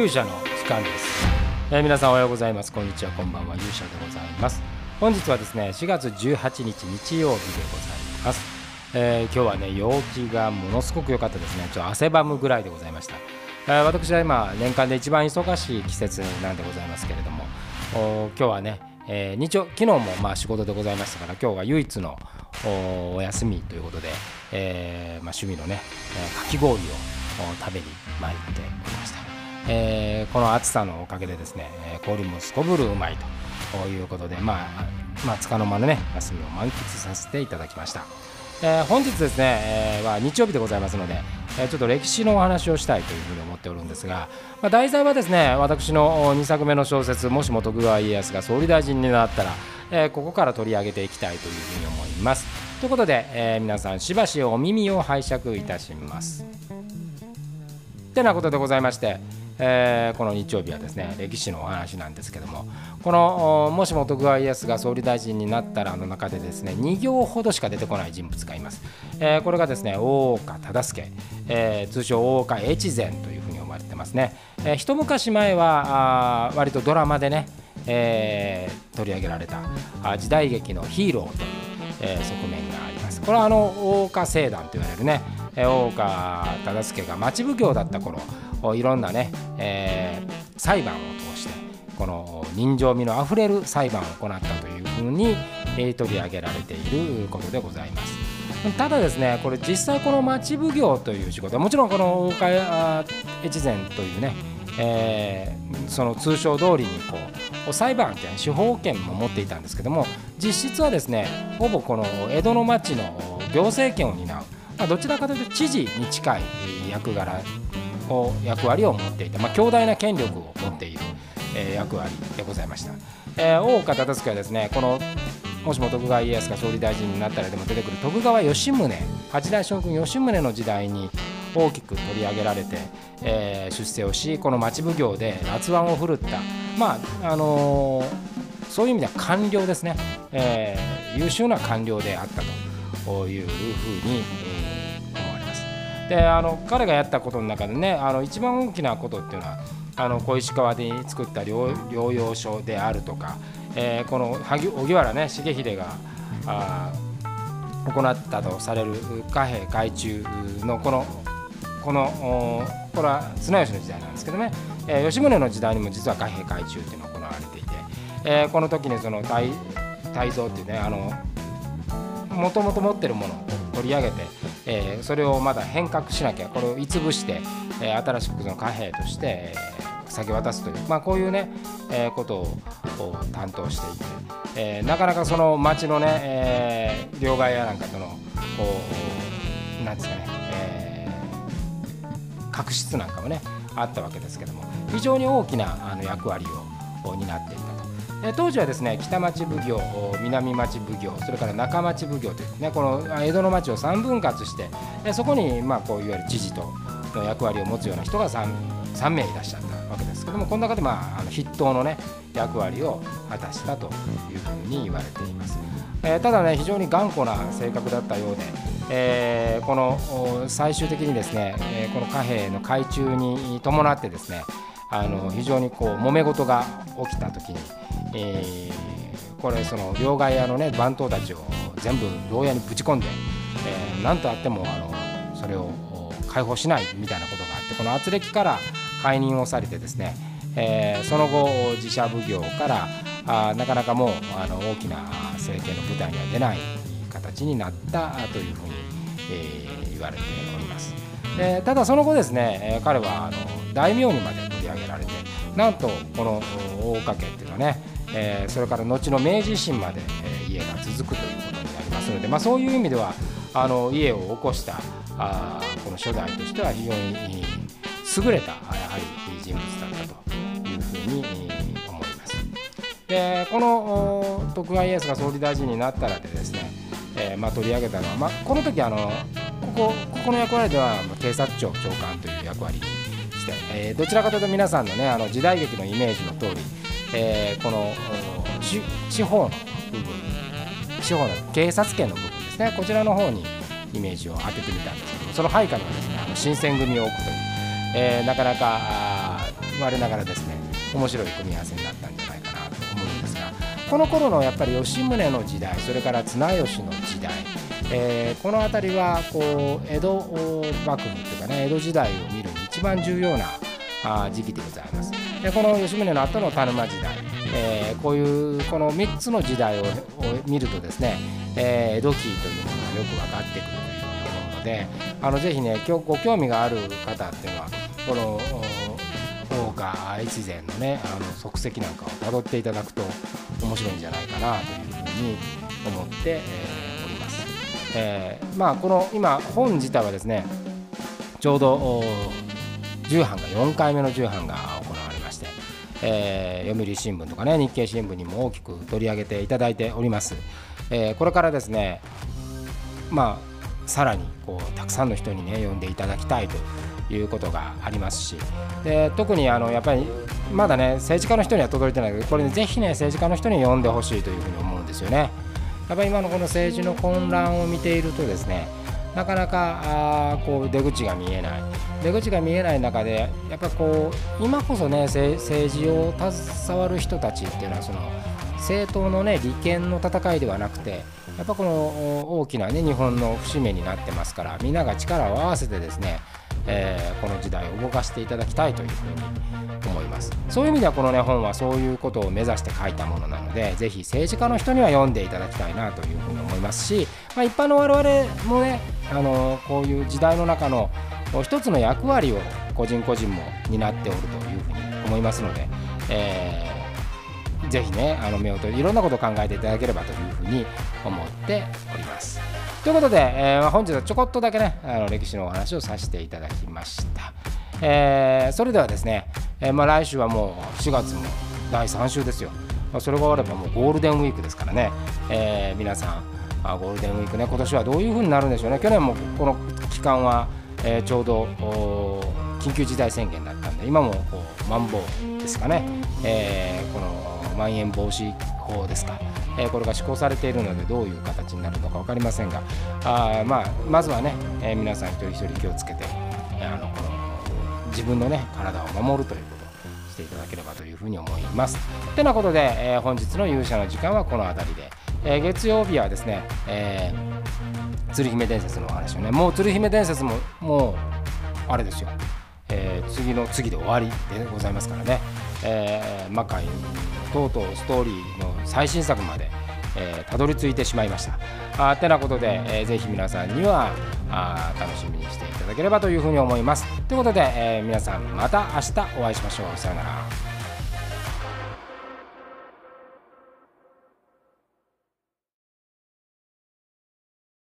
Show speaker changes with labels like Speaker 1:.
Speaker 1: 勇者の時間です、えー、皆さんおはようございます。こんにちは。こんばんは。勇者でございます。本日はですね4月18日日曜日でございます、えー、今日はね陽気がものすごく良かったですね。ちょっと汗ばむぐらいでございました、えー、私は今年間で一番忙しい季節なんでございますけれども今日はねえー、日曜昨日もまあ仕事でございましたから今日が唯一のお休みということで、えーまあ、趣味のね、えー、かき氷を食べに参っておりました、えー、この暑さのおかげでですね氷もすこぶるうまいということで、まあ、まあ、つかの間のね休みを満喫させていただきました、えー、本日ですね、えー、は日曜日でございますので、えー、ちょっと歴史のお話をしたいというふうに思っておるんですが、まあ、題材はですね私の2作目の小説「もしも徳川家康が総理大臣になったら」えー、ここから取り上げていきたいというふうに思います。ということで、えー、皆さんしばしお耳を拝借いたします。てなことでございまして、えー、この日曜日はですね歴史のお話なんですけどもこのもしも徳川家康が総理大臣になったらの中でですね2行ほどしか出てこない人物がいます、えー、これがですね大岡忠相、えー、通称大岡越前というふうに呼ばれてますね、えー、一昔前はあ割とドラマでね、えー、取り上げられた時代劇のヒーローという、え、側面があります。これはあの大岡聖団と言われるね大岡忠相が町奉行だった頃いろんなね、えー、裁判を通してこの人情味のあふれる裁判を行ったというふうに、えー、取り上げられていることでございます。ただですね、これ実際この町奉行という仕事はもちろんこの大岡越前というね、えー、その通称通りにこう裁判権司法権も持っていたんですけども実質はですねほぼこの江戸の町の行政権を担うまあ、どちらかというと知事に近い役柄を役割を持っていて、まあ、強大な権力を持っている、えー、役割でございました。えー、大岡忠相はですねこのもしも徳川家康が総理大臣になったらでも出てくる徳川吉宗八代将軍吉宗の時代に大きく取り上げられて、えー、出世をしこの町奉行で辣腕を振るったまああのー、そういう意味では官僚ですね、えー、優秀な官僚であったというふうに、であの彼がやったことの中でねあの一番大きなことっていうのはあの小石川で作った療養所であるとか、えー、この荻原ね重秀があ行ったとされる貨幣外注のこのこのこれは綱吉の時代なんですけどね、えー、吉宗の時代にも実は貨幣外注っていうのが行われていて、えー、この時にその泰造っていうねあのもともと持ってるものを取り上げてえー、それをまだ変革しなきゃこれをいつぶして、えー、新しくその貨幣として、えー、先渡すという、まあ、こういうね、えー、ことを担当していて、えー、なかなかその町のね、えー、両替屋なんかとのこうなんですかね、えー、確執なんかもねあったわけですけども非常に大きなあの役割を担っていた当時はですね北町奉行南町奉行それから中町奉行というねこの江戸の町を3分割してそこにまあこういわゆる知事との役割を持つような人が 3, 3名いらっしゃったわけですけどもこの中でまああの筆頭のね役割を果たしたというふうに言われています。えー、ただね非常に頑固な性格だったようで、えー、この最終的にですね、この貨幣の改鋳に伴ってですねあの非常にこう揉め事が起きた時にえー、これその両替屋のね番頭たちを全部牢屋にぶち込んで、えー、何とあってもあのそれを解放しないみたいなことがあってこの圧力から解任をされてですね、えー、その後自社奉行からあなかなかもうあの大きな政権の舞台には出ない形になったというふうに、えー、言われております。でただその後ですね彼はあの大名にまで取り上げられてなんとこの大岡家っていうのはねえー、それから後の明治維新まで、えー、家が続くということになりますので、まあ、そういう意味ではあの家を起こしたあこの初代としては非常に優れたやはり人物だったというふうに思います。でこの徳川家康が総理大臣になったらでですね、えーまあ、取り上げたのは、まあ、この時あのここここの役割では警察庁長官という役割して、えー、どちらかというと皆さんのねあの時代劇のイメージの通りえー、この地方の部分地方の警察権の部分ですね。こちらの方にイメージを当ててみたんですけどその配下にはですねあの新選組を置くという、えー、なかなか我ながらですね面白い組み合わせになったんじゃないかなと思うんですがこの頃のやっぱり吉宗の時代それから綱吉の時代、えー、この辺りはこう江戸幕府というかね江戸時代を見る一番重要なあ時期でございます。でこの吉宗の後の田沼時代、えー、こういうこの3つの時代を見るとですね、えー、江戸期というものがよく分かってくるという思うのであのぜひね今日ご興味がある方っていうのはこの大岡越前のねあの足跡なんかをたどっていただくと面白いんじゃないかなというふうに思って、えー、おります。えー、まあこの今本自体はですねちょうど重版が4回目の重版が行われまして、えー、読売新聞とかね日経新聞にも大きく取り上げていただいております、えー、これからですねまあさらにこうたくさんの人にね読んでいただきたいということがありますしで特にあのやっぱりまだね政治家の人には届いてないけどこれ、ね、ぜひね政治家の人に読んでほしいというふうに思うんですよね。やっぱり今のこの政治の混乱を見ているとですねなかなかあこう出口が見えない。出口が見えない中でやっぱこう今こそね政治を携わる人たちっていうのはその政党のね利権の戦いではなくてやっぱこの大きなね日本の節目になってますからみんなが力を合わせてですねえー、この時代を動かしていただきたいというふうに思います。そういう意味ではこのね本はそういうことを目指して書いたものなのでぜひ政治家の人には読んでいただきたいなというふうに思いますし、まあ、一般の我々もねあのこういう時代の中の一つの役割を個人個人も担っておるというふうに思いますので、えー、ぜひねあの目をといろんなことを考えていただければというふうに思っております。ということで、えー、本日はちょこっとだけねあの歴史のお話をさせていただきました。えー、それではですね、えー、まあ、来週はもう4月も第3週ですよ。まあ、それが終わればもうゴールデンウィークですからね、えー、皆さんあゴールデンウィークね。今年はどういう風になるんでしょうね。去年もこの期間は、えー、ちょうど緊急事態宣言だったんで今もこうマンボウですかね、えー、このまん延防止法ですか。えこれが施行されているのでどういう形になるのか分かりませんが。あまあまずはね、え皆さん一人一人気をつけて、あのこの自分のね体を守るということをしていただければというふうに思います。てなことで、え本日の勇者の時間はこの辺りで、え月曜日はですね、えー、鶴姫伝説のお話をねもう鶴姫伝説ももうあれですよ、えー、次の次で終わりでございますからね、えー、魔界とうとうストーリーの最新作までえー、たどり着いてしまいました。あてなことで、えー、ぜひ皆さんにはあ楽しみにしていただければというふうに思います。ということで、えー、皆さんまた明日お会いしましょう。さようなら。